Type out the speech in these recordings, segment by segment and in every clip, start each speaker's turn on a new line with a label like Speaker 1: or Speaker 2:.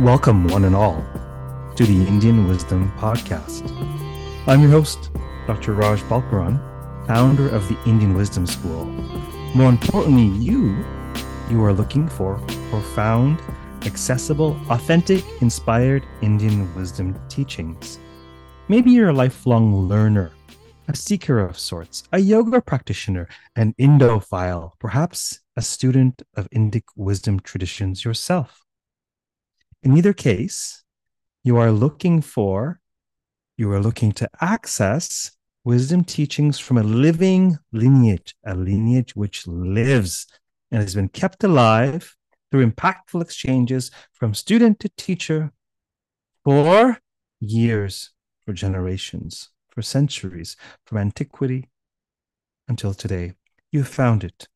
Speaker 1: Welcome, one and all, to the Indian Wisdom Podcast. I'm your host, Dr. Raj Balkaran, founder of the Indian Wisdom School. More importantly, you, you are looking for profound, accessible, authentic, inspired Indian wisdom teachings. Maybe you're a lifelong learner, a seeker of sorts, a yoga practitioner, an Indophile, perhaps a student of Indic wisdom traditions yourself. In either case, you are looking for, you are looking to access wisdom teachings from a living lineage, a lineage which lives and has been kept alive through impactful exchanges from student to teacher for years, for generations, for centuries, from antiquity until today. You found it.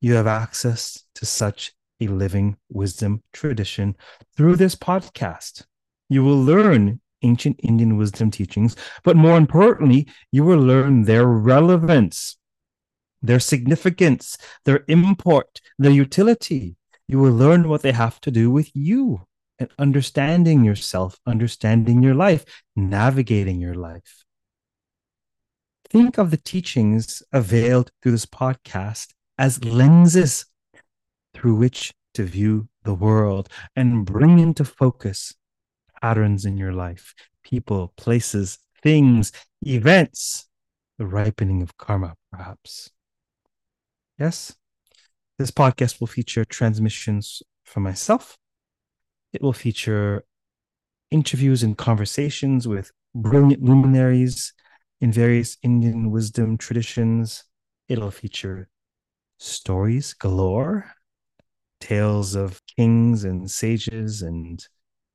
Speaker 1: You have access to such a living wisdom tradition through this podcast. You will learn ancient Indian wisdom teachings, but more importantly, you will learn their relevance, their significance, their import, their utility. You will learn what they have to do with you and understanding yourself, understanding your life, navigating your life. Think of the teachings availed through this podcast as lenses through which to view the world and bring into focus patterns in your life, people, places, things, events, the ripening of karma, perhaps. Yes, this podcast will feature transmissions from myself. It will feature interviews and conversations with brilliant luminaries in various Indian wisdom traditions. It'll feature stories galore tales of kings and sages and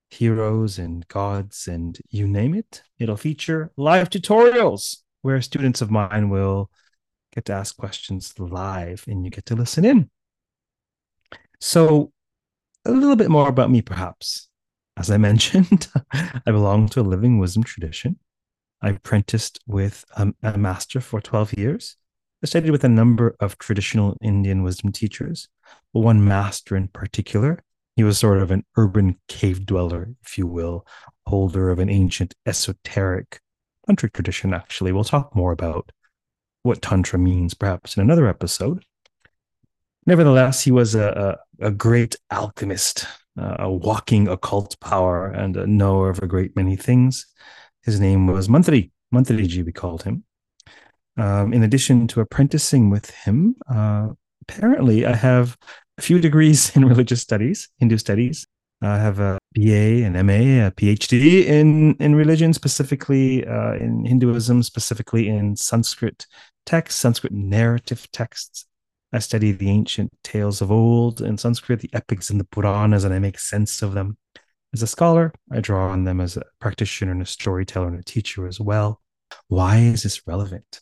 Speaker 1: heroes and gods and you name it. It'll feature live tutorials where students of mine will get to ask questions live and you get to listen in. So, a little bit more about me, perhaps. As I mentioned, I belong to a living wisdom tradition. I apprenticed with a, a master for 12 years. I studied with a number of traditional Indian wisdom teachers, but one master in particular. He was sort of an urban cave dweller, if you will, holder of an ancient esoteric tantric tradition, actually. We'll talk more about what Tantra means perhaps in another episode. Nevertheless, he was a, a, a great alchemist, uh, a walking occult power, and a knower of a great many things. His name was Mantri, Mantriji, we called him. Um, in addition to apprenticing with him, uh, apparently I have a few degrees in religious studies, Hindu studies. I have a BA, an MA, a PhD in, in religion, specifically uh, in Hinduism, specifically in Sanskrit texts, Sanskrit narrative texts. I study the ancient tales of old in Sanskrit, the epics and the Puranas, and I make sense of them. As a scholar, I draw on them as a practitioner and a storyteller and a teacher as well. Why is this relevant?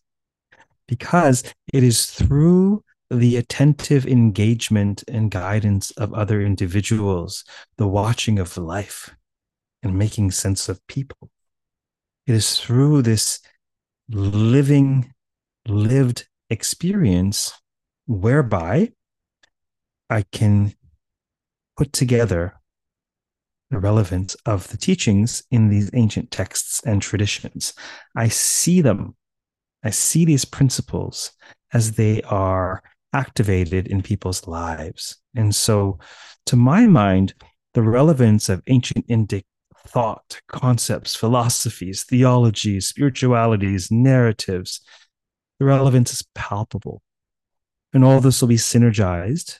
Speaker 1: Because it is through the attentive engagement and guidance of other individuals, the watching of life and making sense of people. It is through this living, lived experience whereby I can put together the relevance of the teachings in these ancient texts and traditions. I see them I see these principles as they are activated in people's lives. And so, to my mind, the relevance of ancient Indic thought, concepts, philosophies, theologies, spiritualities, narratives, the relevance is palpable. And all this will be synergized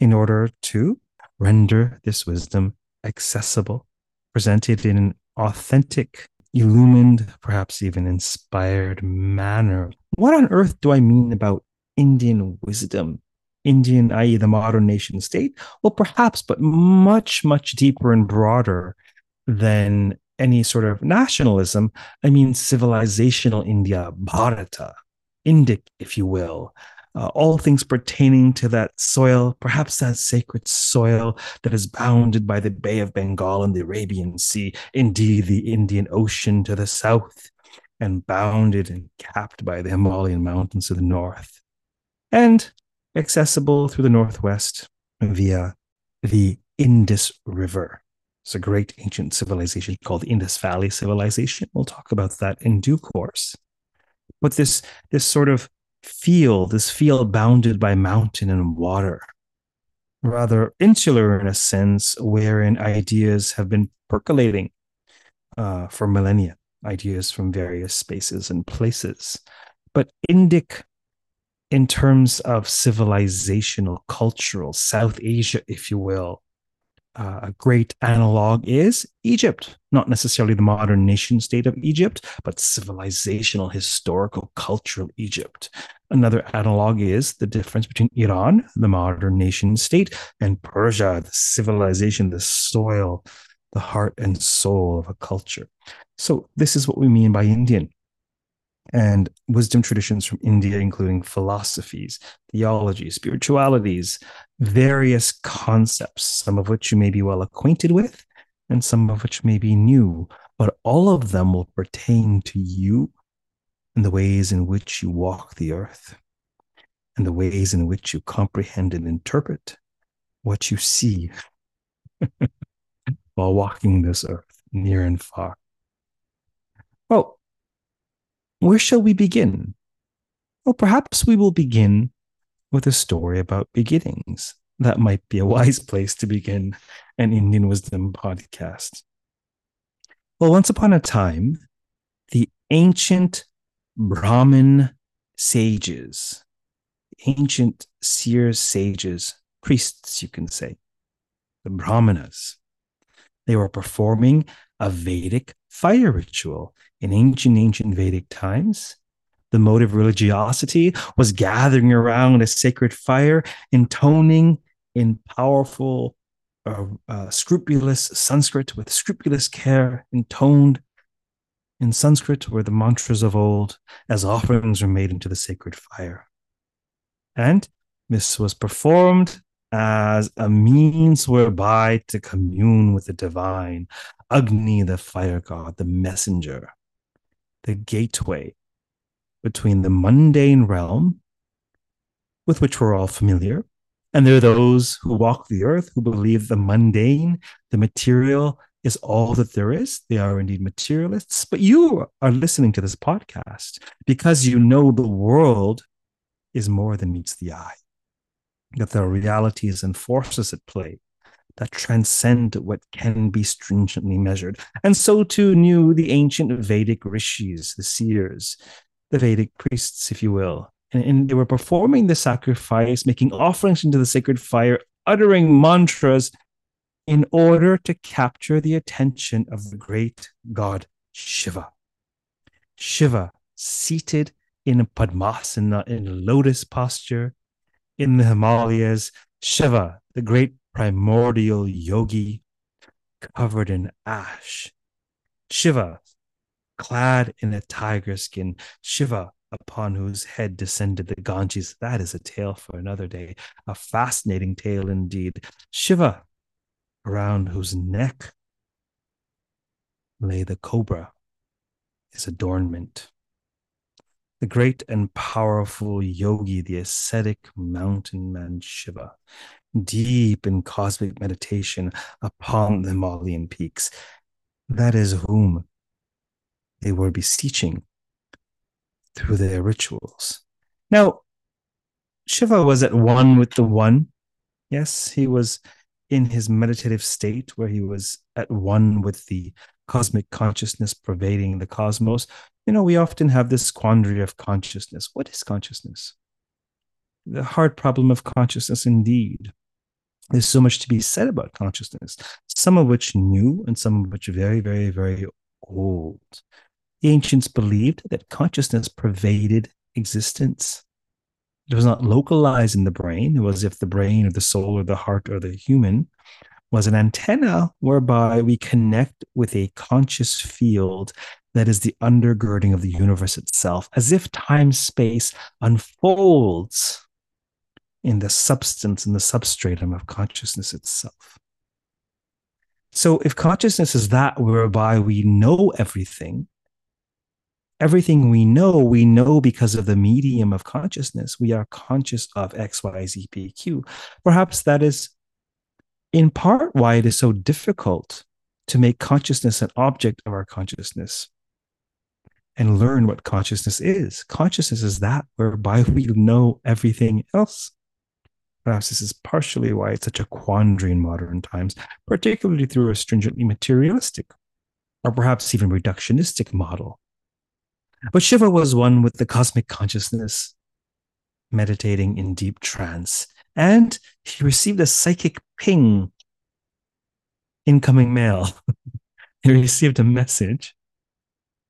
Speaker 1: in order to render this wisdom accessible, presented in an authentic illumined, perhaps even inspired manner. What on earth do I mean about Indian wisdom? Indian, i.e., the modern nation state? Well, perhaps, but much, much deeper and broader than any sort of nationalism. I mean, civilizational India, Bharata, Indic, if you will, uh, all things pertaining to that soil, perhaps that sacred soil that is bounded by the Bay of Bengal and the Arabian Sea, indeed the Indian Ocean to the south, and bounded and capped by the Himalayan mountains to the north, and accessible through the northwest via the Indus River. It's a great ancient civilization called the Indus Valley Civilization. We'll talk about that in due course. But this, this sort of field, this field bounded by mountain and water, rather insular in a sense, wherein ideas have been percolating uh, for millennia, ideas from various spaces and places. But Indic, in terms of civilizational, cultural, South Asia, if you will, uh, a great analog is Egypt, not necessarily the modern nation state of Egypt, but civilizational, historical, cultural Egypt. Another analog is the difference between Iran, the modern nation state, and Persia, the civilization, the soil, the heart and soul of a culture. So, this is what we mean by Indian and wisdom traditions from India, including philosophies, theology, spiritualities, various concepts, some of which you may be well acquainted with, and some of which may be new, but all of them will pertain to you and the ways in which you walk the earth and the ways in which you comprehend and interpret what you see while walking this earth near and far. Well, where shall we begin? Well, perhaps we will begin with a story about beginnings. That might be a wise place to begin an Indian wisdom podcast. Well, once upon a time, the ancient Brahmin sages, ancient seers, sages, priests, you can say, the Brahmanas, they were performing a Vedic fire ritual in ancient, ancient Vedic times. The mode of religiosity was gathering around a sacred fire, intoning in powerful, uh, uh, scrupulous Sanskrit with scrupulous care, intoned in Sanskrit were the mantras of old as offerings were made into the sacred fire. And this was performed as a means whereby to commune with the divine, Agni, the fire god, the messenger, the gateway between the mundane realm, with which we're all familiar, and there are those who walk the earth who believe the mundane, the material, is all that there is. They are indeed materialists. But you are listening to this podcast because you know the world is more than meets the eye that there are realities and forces at play that transcend what can be stringently measured. And so too knew the ancient Vedic rishis, the seers, the Vedic priests, if you will. And, and they were performing the sacrifice, making offerings into the sacred fire, uttering mantras in order to capture the attention of the great god Shiva. Shiva, seated in a padmasana, in a lotus posture, in the Himalayas, Shiva, the great primordial yogi, covered in ash. Shiva, clad in a tiger skin. Shiva, upon whose head descended the Ganges. That is a tale for another day, a fascinating tale indeed. Shiva, around whose neck lay the cobra, his adornment the great and powerful yogi, the ascetic mountain man Shiva, deep in cosmic meditation upon the Himalayan peaks. That is whom they were beseeching through their rituals. Now, Shiva was at one with the one. Yes, he was in his meditative state where he was at one with the cosmic consciousness pervading the cosmos you know, we often have this quandary of consciousness. What is consciousness? The hard problem of consciousness, indeed. There's so much to be said about consciousness, some of which new and some of which very, very, very old. The ancients believed that consciousness pervaded existence. It was not localized in the brain. It was if the brain or the soul or the heart or the human was an antenna whereby we connect with a conscious field that is the undergirding of the universe itself, as if time space unfolds in the substance and the substratum of consciousness itself. So, if consciousness is that whereby we know everything, everything we know, we know because of the medium of consciousness. We are conscious of X, Y, Z, P, Q. Perhaps that is in part why it is so difficult to make consciousness an object of our consciousness and learn what consciousness is. Consciousness is that whereby we know everything else. Perhaps this is partially why it's such a quandary in modern times, particularly through a stringently materialistic or perhaps even reductionistic model. But Shiva was one with the cosmic consciousness, meditating in deep trance, and he received a psychic ping incoming mail. he received a message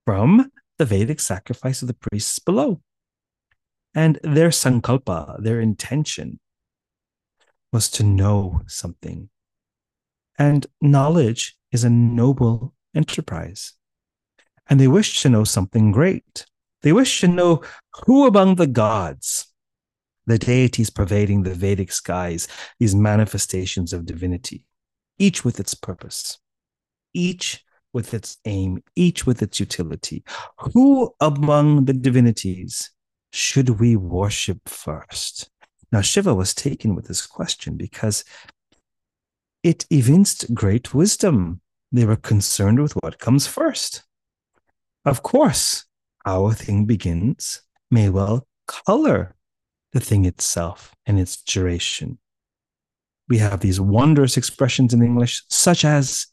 Speaker 1: from the Vedic sacrifice of the priests below. And their sankalpa, their intention, was to know something. And knowledge is a noble enterprise. And they wished to know something great. They wished to know who among the gods, the deities pervading the Vedic skies, these manifestations of divinity, each with its purpose, each with its aim, each with its utility. Who among the divinities should we worship first? Now, Shiva was taken with this question because it evinced great wisdom. They were concerned with what comes first. Of course, a thing begins may well color the thing itself and its duration. We have these wondrous expressions in English, such as,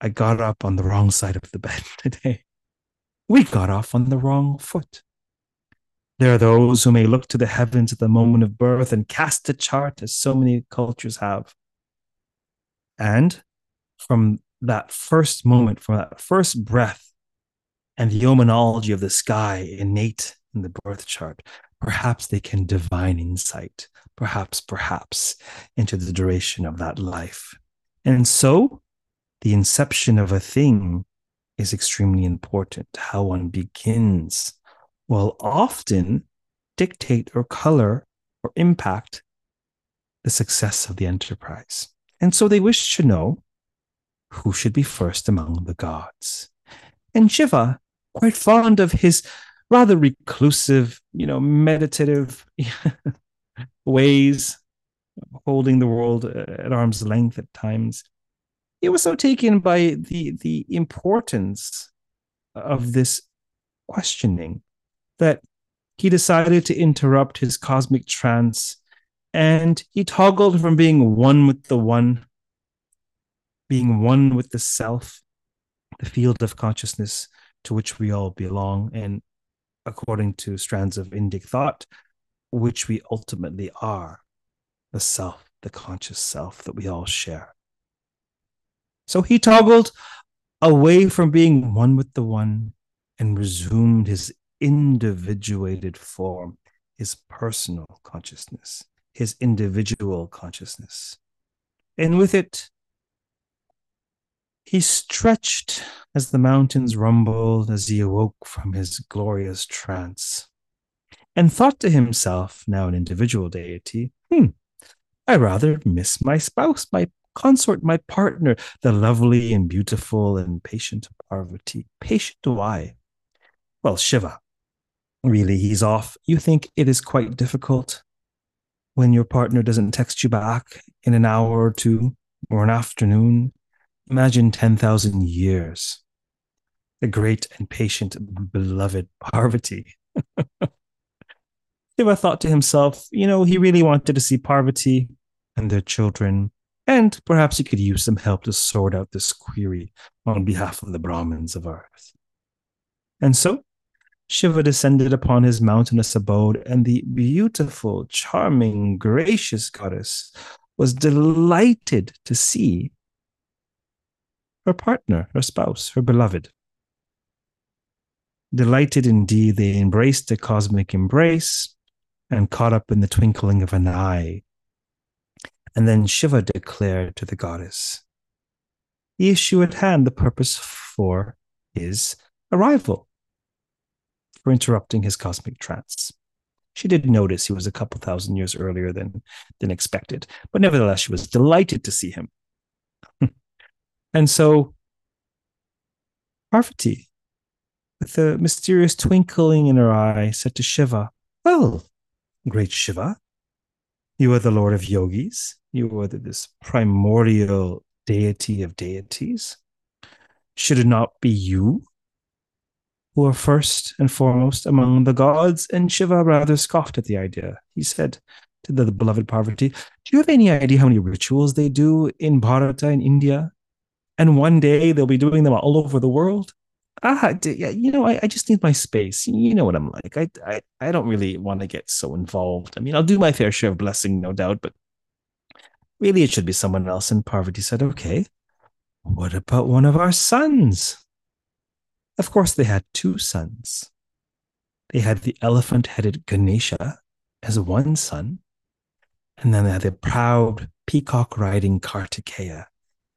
Speaker 1: I got up on the wrong side of the bed today. We got off on the wrong foot. There are those who may look to the heavens at the moment of birth and cast a chart, as so many cultures have. And from that first moment, from that first breath, and the omenology of the sky innate in the birth chart, perhaps they can divine insight, perhaps, perhaps, into the duration of that life. And so, the inception of a thing is extremely important. How one begins will often dictate or color or impact the success of the enterprise. And so they wish to know who should be first among the gods. And Shiva, quite fond of his rather reclusive, you know, meditative ways, holding the world uh, at arm's length at times, he was so taken by the the importance of this questioning that he decided to interrupt his cosmic trance and he toggled from being one with the one, being one with the self, the field of consciousness to which we all belong, and according to strands of Indic thought, which we ultimately are the self, the conscious self that we all share. So he toggled away from being one with the one and resumed his individuated form, his personal consciousness, his individual consciousness. And with it, he stretched as the mountains rumbled as he awoke from his glorious trance, and thought to himself, now an individual deity, hmm, I rather miss my spouse, my consort, my partner, the lovely and beautiful and patient Parvati. Patient why? Well, Shiva, really he's off. You think it is quite difficult when your partner doesn't text you back in an hour or two or an afternoon. Imagine 10,000 years. The great and patient, beloved Parvati. Shiva thought to himself, you know, he really wanted to see Parvati and their children, and perhaps he could use some help to sort out this query on behalf of the Brahmins of earth. And so Shiva descended upon his mountainous abode, and the beautiful, charming, gracious goddess was delighted to see her partner, her spouse, her beloved. Delighted indeed, they embraced a cosmic embrace and caught up in the twinkling of an eye. And then Shiva declared to the goddess the issue at hand, the purpose for his arrival for interrupting his cosmic trance. She did notice he was a couple thousand years earlier than, than expected, but nevertheless, she was delighted to see him. and so, Parvati, with a mysterious twinkling in her eye, said to Shiva, Well, great Shiva, you are the Lord of yogis, You are this primordial deity of deities. Should it not be you who are first and foremost among the gods? And Shiva rather scoffed at the idea. He said to the beloved Parvati, Do you have any idea how many rituals they do in Bharata in India? And one day they'll be doing them all over the world? ah, you know, I, I just need my space. You know what I'm like. I, I, I don't really want to get so involved. I mean, I'll do my fair share of blessing, no doubt, but really it should be someone else. And Parvati said, okay, what about one of our sons? Of course, they had two sons. They had the elephant headed Ganesha as one son, and then they had the proud peacock riding Kartikeya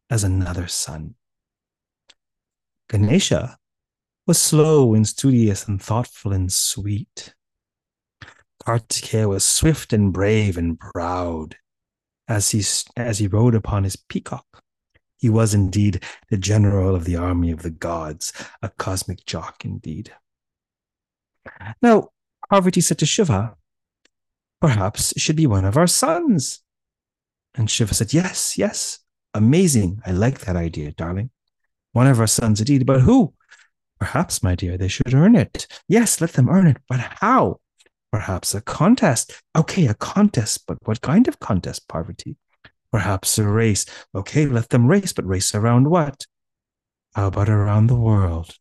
Speaker 1: as another son. Ganesha was slow and studious and thoughtful and sweet. Kartikeya was swift and brave and proud as he, as he rode upon his peacock. He was indeed the general of the army of the gods, a cosmic jock indeed. Now, Parvati said to Shiva, Perhaps it should be one of our sons. And Shiva said, Yes, yes, amazing. I like that idea, darling. One of our sons indeed, but who? Perhaps, my dear, they should earn it. Yes, let them earn it, but how? Perhaps a contest. Okay, a contest, but what kind of contest, Parvati. Perhaps a race. Okay, let them race, but race around what? How about around the world?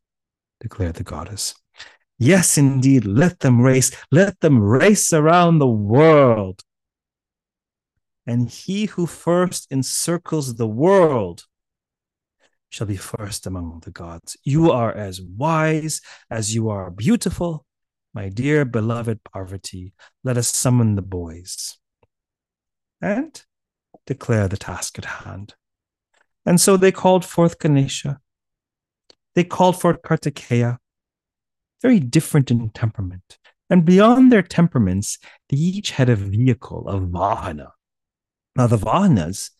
Speaker 1: declared the goddess. Yes, indeed, let them race. Let them race around the world. And he who first encircles the world shall be first among the gods. You are as wise as you are beautiful. My dear beloved Parvati, let us summon the boys and declare the task at hand. And so they called forth Ganesha. They called forth Kartikeya, very different in temperament. And beyond their temperaments, they each had a vehicle, a vahana. Now, the vahanas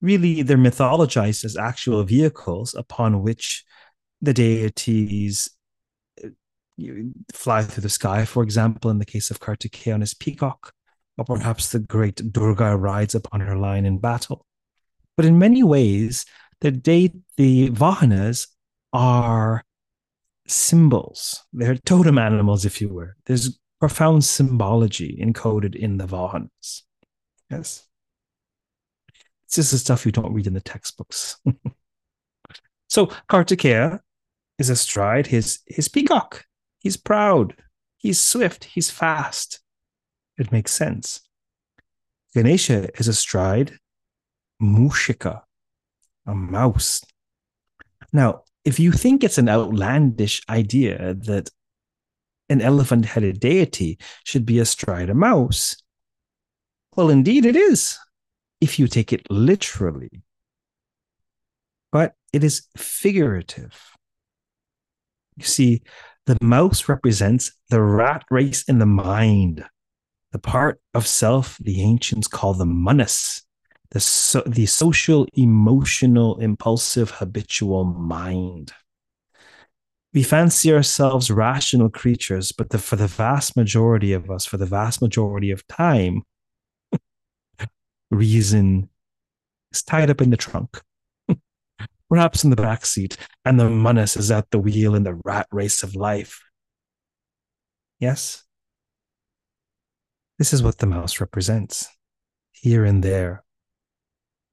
Speaker 1: really they're mythologized as actual vehicles upon which the deities uh, fly through the sky, for example, in the case of Kartikeya on his peacock, or perhaps the great Durga rides upon her lion in battle. But in many ways, the de- the Vahanas are symbols. They're totem animals, if you were. There's profound symbology encoded in the Vahanas. Yes. This is the stuff you don't read in the textbooks. so Kartikeya is astride his his peacock. He's proud. He's swift. He's fast. It makes sense. Ganesha is astride Mushika, a mouse. Now, if you think it's an outlandish idea that an elephant headed deity should be astride a mouse, well, indeed it is if you take it literally, but it is figurative. You see, the mouse represents the rat race in the mind, the part of self the ancients call the manas, the, so, the social, emotional, impulsive, habitual mind. We fancy ourselves rational creatures, but the, for the vast majority of us, for the vast majority of time, reason is tied up in the trunk, perhaps in the back seat, and the manas is at the wheel in the rat race of life. Yes? This is what the mouse represents, here and there.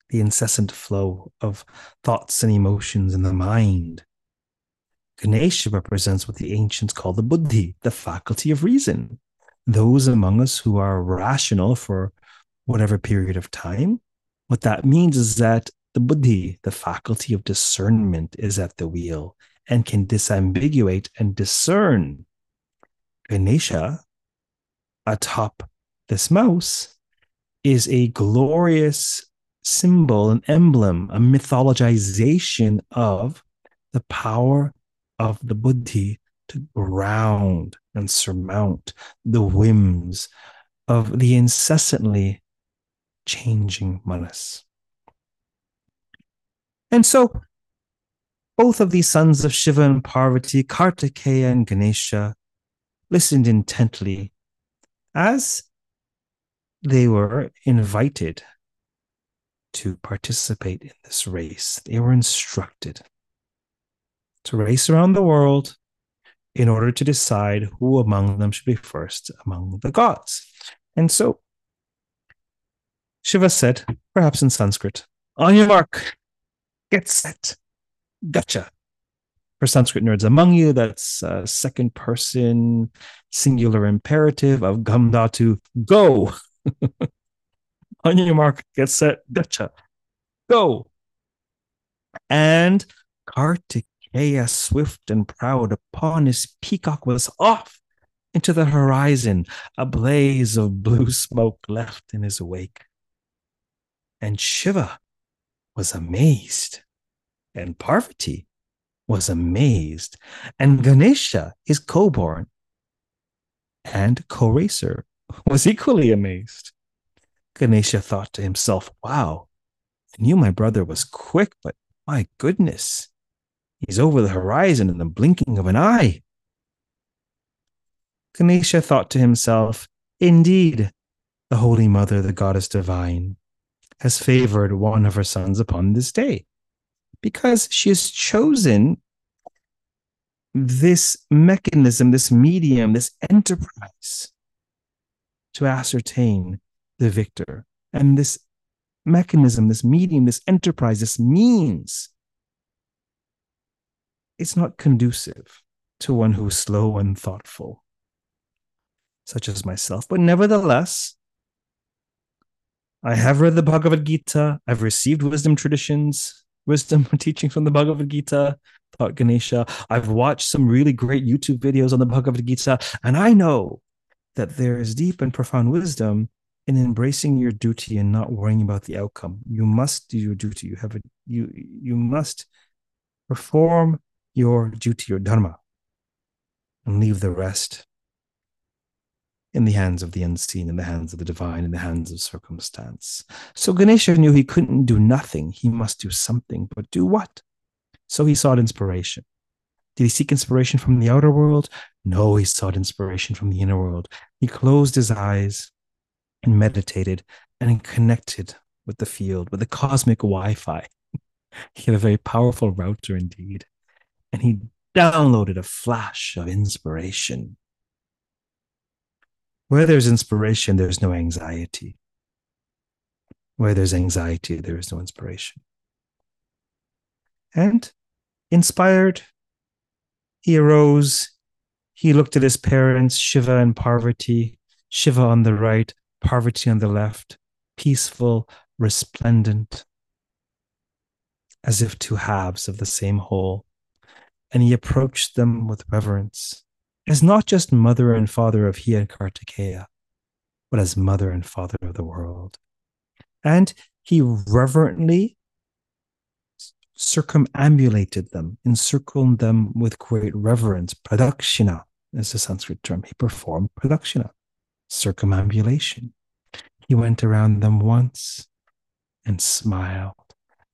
Speaker 1: The incessant flow of thoughts and emotions in the mind. Ganesha represents what the ancients call the buddhi, the faculty of reason. Those among us who are rational for whatever period of time. What that means is that the buddhi, the faculty of discernment, is at the wheel and can disambiguate and discern. Ganesha, atop this mouse, is a glorious symbol, an emblem, a mythologization of the power of the buddhi to ground and surmount the whims of the incessantly changing manas. And so, both of these sons of Shiva and Parvati, Kartikeya and Ganesha, listened intently as they were invited to participate in this race. They were instructed to race around the world in order to decide who among them should be first among the gods. And so Shiva said, perhaps in Sanskrit, on your mark, get set, gaccha. For Sanskrit nerds among you, that's uh, second person singular imperative of gam dhatu, go. on your mark, get set, gaccha, go. And Kartikeya, swift and proud upon his peacock, was off into the horizon, a blaze of blue smoke left in his wake. And Shiva was amazed, and Parvati was amazed, and Ganesha, his co born and co racer, was equally amazed. Ganesha thought to himself, Wow, I knew my brother was quick, but my goodness, he's over the horizon in the blinking of an eye. Ganesha thought to himself, Indeed, the Holy Mother, the Goddess Divine, has favored one of her sons upon this day because she has chosen this mechanism, this medium, this enterprise to ascertain the victor. And this mechanism, this medium, this enterprise, this means, it's not conducive to one who's slow and thoughtful, such as myself. But nevertheless, I have read the Bhagavad Gita. I've received wisdom traditions, wisdom teaching from the Bhagavad Gita, thought Ganesha. I've watched some really great YouTube videos on the Bhagavad Gita, and I know that there is deep and profound wisdom in embracing your duty and not worrying about the outcome. You must do your duty. You have a you you must perform your duty, your dharma, and leave the rest in the hands of the unseen, in the hands of the divine, in the hands of circumstance. So Ganesha knew he couldn't do nothing. He must do something, but do what? So he sought inspiration. Did he seek inspiration from the outer world? No, he sought inspiration from the inner world. He closed his eyes and meditated and connected with the field, with the cosmic Wi Fi. he had a very powerful router indeed. And he downloaded a flash of inspiration where there's inspiration, there's no anxiety. Where there's anxiety, there is no inspiration. And inspired, he arose. He looked at his parents, Shiva and Parvati, Shiva on the right, Parvati on the left, peaceful, resplendent, as if two halves of the same whole. And he approached them with reverence as not just mother and father of he and Kartikeya, but as mother and father of the world. And he reverently circumambulated them, encircled them with great reverence. Pradakshina is the Sanskrit term. He performed pradakshina, circumambulation. He went around them once and smiled,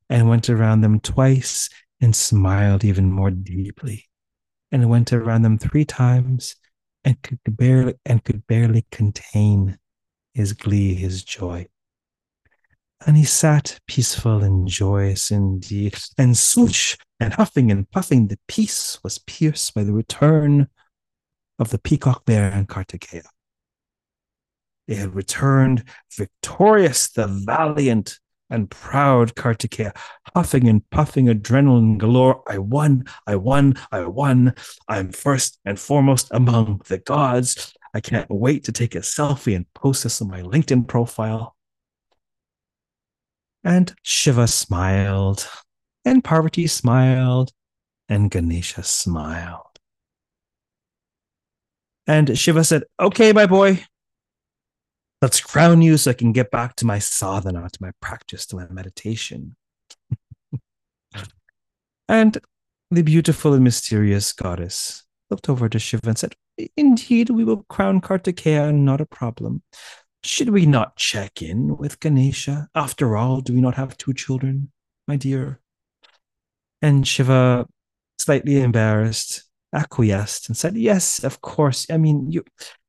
Speaker 1: and went around them twice and smiled even more deeply and went around them three times and could barely and could barely contain his glee, his joy. And he sat peaceful and joyous indeed, and swoosh and huffing and puffing, the peace was pierced by the return of the peacock bear and Kartikeya. They had returned victorious, the valiant and proud Kartikeya, huffing and puffing adrenaline galore. I won, I won, I won. I'm first and foremost among the gods. I can't wait to take a selfie and post this on my LinkedIn profile. And Shiva smiled, and Parvati smiled, and Ganesha smiled. And Shiva said, Okay, my boy, Let's crown you so I can get back to my sadhana, to my practice, to my meditation. and the beautiful and mysterious goddess looked over to Shiva and said, Indeed, we will crown Kartikeya, not a problem. Should we not check in with Ganesha? After all, do we not have two children, my dear? And Shiva, slightly embarrassed, acquiesced and said, Yes, of course. I mean, you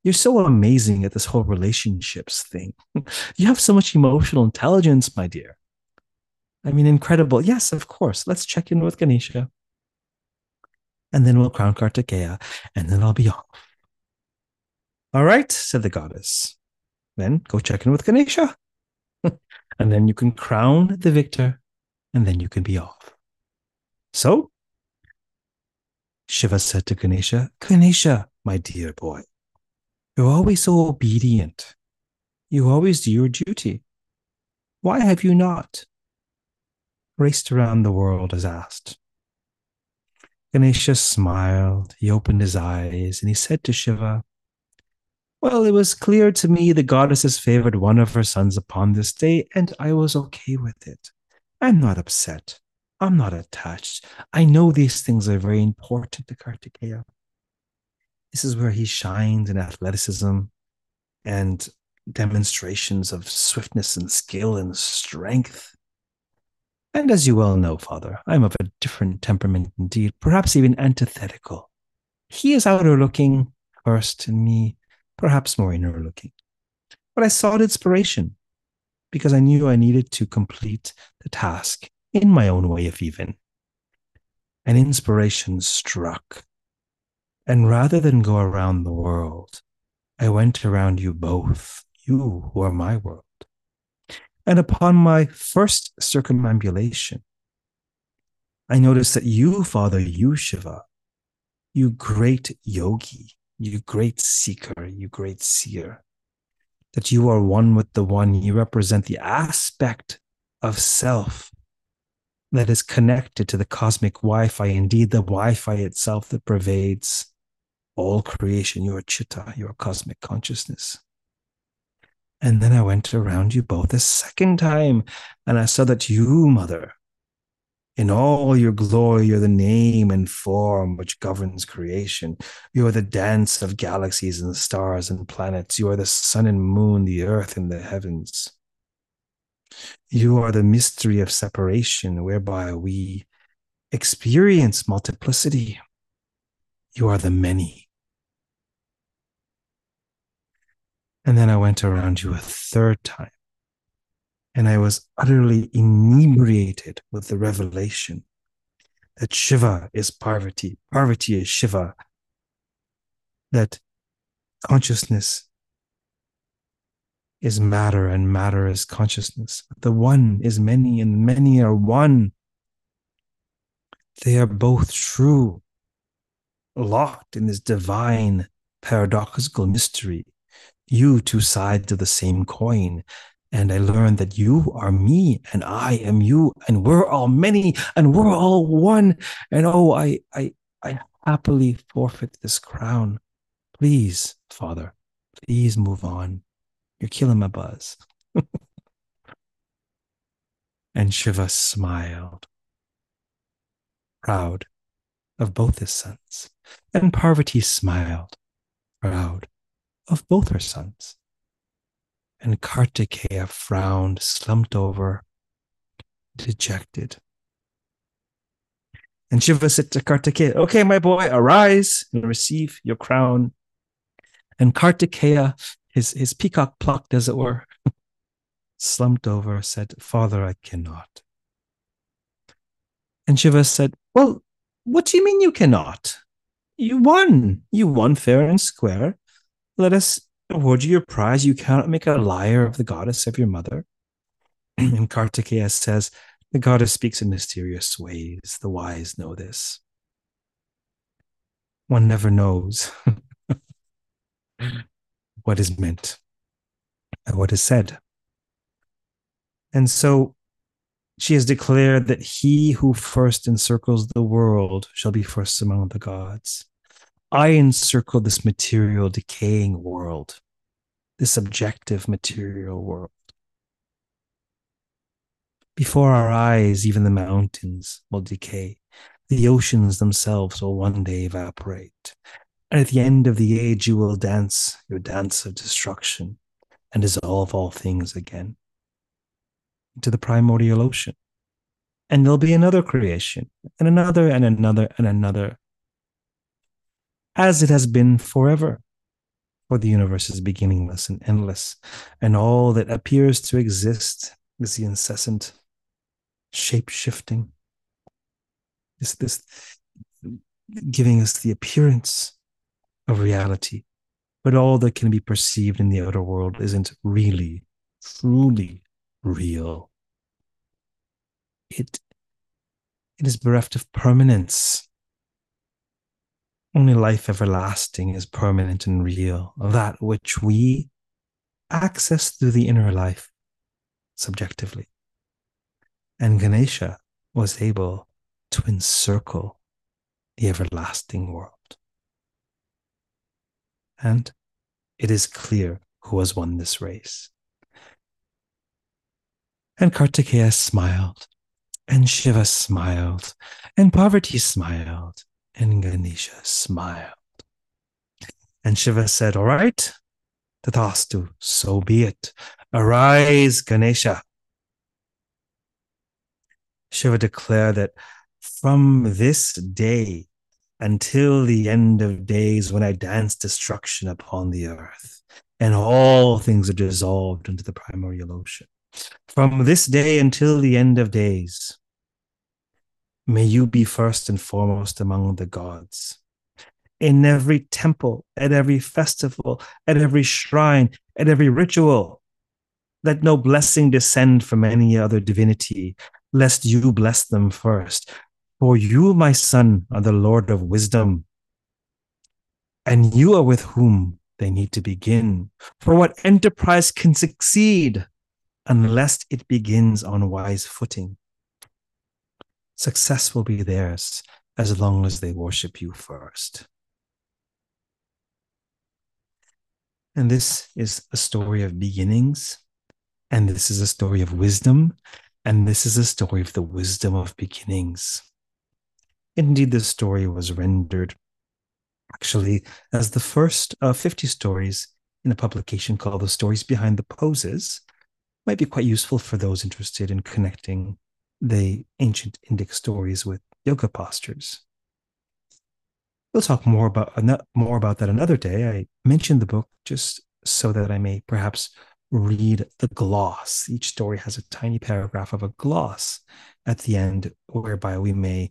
Speaker 1: you're so amazing at this whole relationships thing. you have so much emotional intelligence, my dear. I mean, incredible. Yes, of course. Let's check in with Ganesha. And then we'll crown Kartikeya, and then I'll be off. All right, said the goddess. Then go check in with Ganesha. and then you can crown the victor, and then you can be off. So, Shiva said to Ganesha, Ganesha, my dear boy, you're always so obedient. You always do your duty. Why have you not raced around the world as asked? Ganesha smiled, he opened his eyes, and he said to Shiva, Well, it was clear to me the goddesses favored one of her sons upon this day, and I was okay with it. I'm not upset. I'm not attached. I know these things are very important to Kartikeya. This is where he shined in athleticism and demonstrations of swiftness and skill and strength. And as you well know, Father, I'm of a different temperament indeed, perhaps even antithetical. He is outer looking first, and me perhaps more inner looking. But I sought inspiration because I knew I needed to complete the task in my own way, if even. An inspiration struck. And rather than go around the world, I went around you both, you who are my world. And upon my first circumambulation, I noticed that you, Father, you, Shiva, you great yogi, you great seeker, you great seer, that you are one with the one. You represent the aspect of self that is connected to the cosmic Wi Fi, indeed, the Wi Fi itself that pervades all creation. You are Chitta, you are cosmic consciousness. And then I went around you both a second time, and I saw that you, Mother, in all your glory, you're the name and form which governs creation. You are the dance of galaxies and stars and planets. You are the sun and moon, the earth and the heavens. You are the mystery of separation whereby we experience multiplicity. You are the many. And then I went around you a third time. And I was utterly inebriated with the revelation that Shiva is Parvati, Parvati is Shiva, that consciousness is matter and matter is consciousness. The one is many and many are one. They are both true, locked in this divine paradoxical mystery. You, two sides of the same coin. And I learned that you are me and I am you, and we're all many and we're all one. And oh, I, I, I happily forfeit this crown. Please, Father, please move on. You're killing my buzz. and Shiva smiled, proud of both his sons. And Parvati smiled, proud of both her sons. And Kartikeya frowned, slumped over, dejected. And Shiva said to Kartikeya, Okay, my boy, arise and receive your crown. And Kartikeya his his peacock plucked, as it were, slumped over, said, Father, I cannot. And Shiva said, Well, what do you mean you cannot? You won. You won fair and square. Let us award you your prize. You cannot make a liar of the goddess of your mother. and Kartikeya says, The goddess speaks in mysterious ways. The wise know this. One never knows what is meant and what is said. And so she has declared that he who first encircles the world shall be first among the gods. I encircle this material, decaying world, this objective material world. Before our eyes, even the mountains will decay. The oceans themselves will one day evaporate. And at the end of the age, you will dance your dance of destruction and dissolve all things again into the primordial ocean. And there'll be another creation, and another, and another, and another, as it has been forever. For the universe is beginningless and endless, and all that appears to exist is the incessant shape shifting, this, this giving us the appearance of reality. But all that can be perceived in the outer world isn't really, truly real. It, it is bereft of permanence. Only life everlasting is permanent and real, that which we access through the inner life subjectively. And Ganesha was able to encircle the everlasting world. And it is clear who has won this race. And Kartikeya smiled, and Shiva smiled, and Parvati smiled, and Ganesha smiled. And Shiva said, All right, Tathastu, so be it. Arise, Ganesha. Shiva declared that from this day until the end of days when I dance destruction upon the earth, and all things are dissolved into the primordial ocean. From this day until the end of days, may you be first and foremost among the gods. In every temple, at every festival, at every shrine, at every ritual, let no blessing descend from any other divinity, lest you bless them first. For you, my son, are the Lord of wisdom, and you are with whom they need to begin. For what enterprise can succeed unless it begins on wise footing? Success will be theirs as long as they worship you first. And this is a story of beginnings, and this is a story of wisdom, and this is a story of the wisdom of beginnings. Indeed, this story was rendered actually as the first of 50 stories in a publication called The Stories Behind the Poses. Might be quite useful for those interested in connecting the ancient Indic stories with yoga postures. We'll talk more about more about that another day. I mentioned the book just so that I may perhaps read the gloss. Each story has a tiny paragraph of a gloss at the end, whereby we may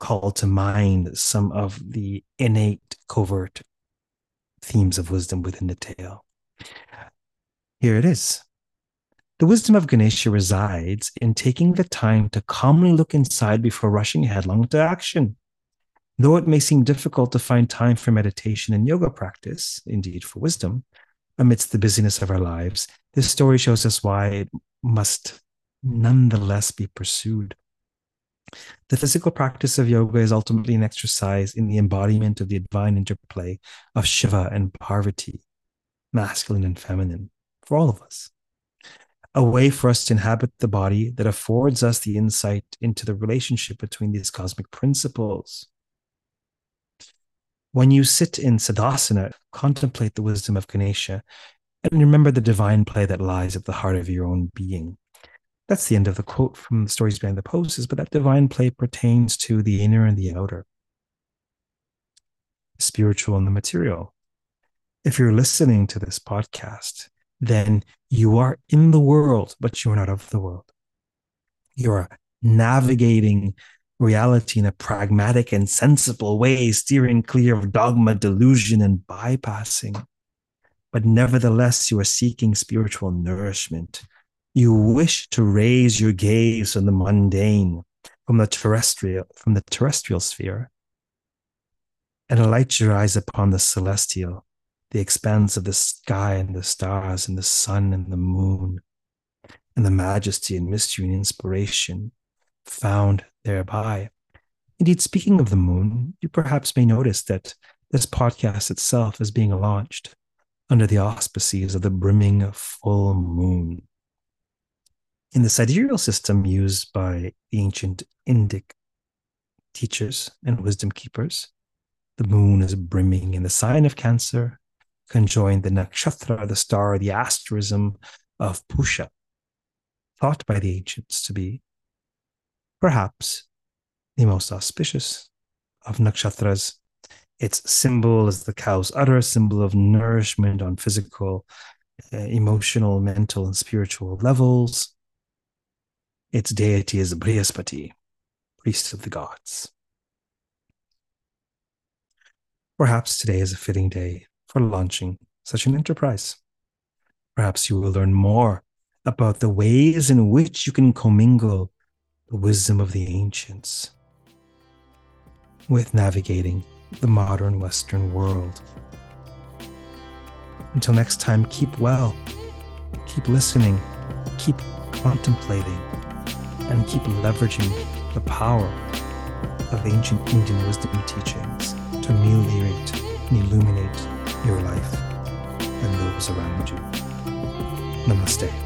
Speaker 1: call to mind some of the innate covert themes of wisdom within the tale. Here it is. The wisdom of Ganesha resides in taking the time to calmly look inside before rushing headlong to action. Though it may seem difficult to find time for meditation and yoga practice, indeed for wisdom, amidst the busyness of our lives, this story shows us why it must nonetheless be pursued. The physical practice of yoga is ultimately an exercise in the embodiment of the divine interplay of Shiva and Parvati, masculine and feminine, for all of us. A way for us to inhabit the body that affords us the insight into the relationship between these cosmic principles. When you sit in Siddhasana, contemplate the wisdom of Ganesha and remember the divine play that lies at the heart of your own being. That's the end of the quote from the stories behind the poses, but that divine play pertains to the inner and the outer, spiritual and the material. If you're listening to this podcast, then you are in the world, but you're not of the world. You are navigating reality in a pragmatic and sensible way, steering clear of dogma, delusion, and bypassing. But nevertheless, you are seeking spiritual nourishment. You wish to raise your gaze from the mundane, from the terrestrial, from the terrestrial sphere, and light your eyes upon the celestial, the expanse of the sky and the stars and the sun and the moon, and the majesty and mystery and inspiration found thereby. Indeed, speaking of the moon, you perhaps may notice that this podcast itself is being launched under the auspices of the brimming full moon. In the sidereal system used by the ancient Indic teachers and wisdom keepers, the moon is brimming in the sign of Cancer, conjoined the nakshatra, the star, the asterism of Pushya, thought by the ancients to be perhaps the most auspicious of nakshatras. Its symbol is the cow's udder, symbol of nourishment on physical, uh, emotional, mental, and spiritual levels. Its deity is Brihaspati, priest of the gods. Perhaps today is a fitting day for launching such an enterprise. Perhaps you will learn more about the ways in which you can commingle the wisdom of the ancients with navigating the modern Western world. Until next time, keep well, keep listening, keep contemplating, and keep leveraging the power of ancient Indian wisdom teachings to ameliorate and illuminate your life and those around you. Namaste.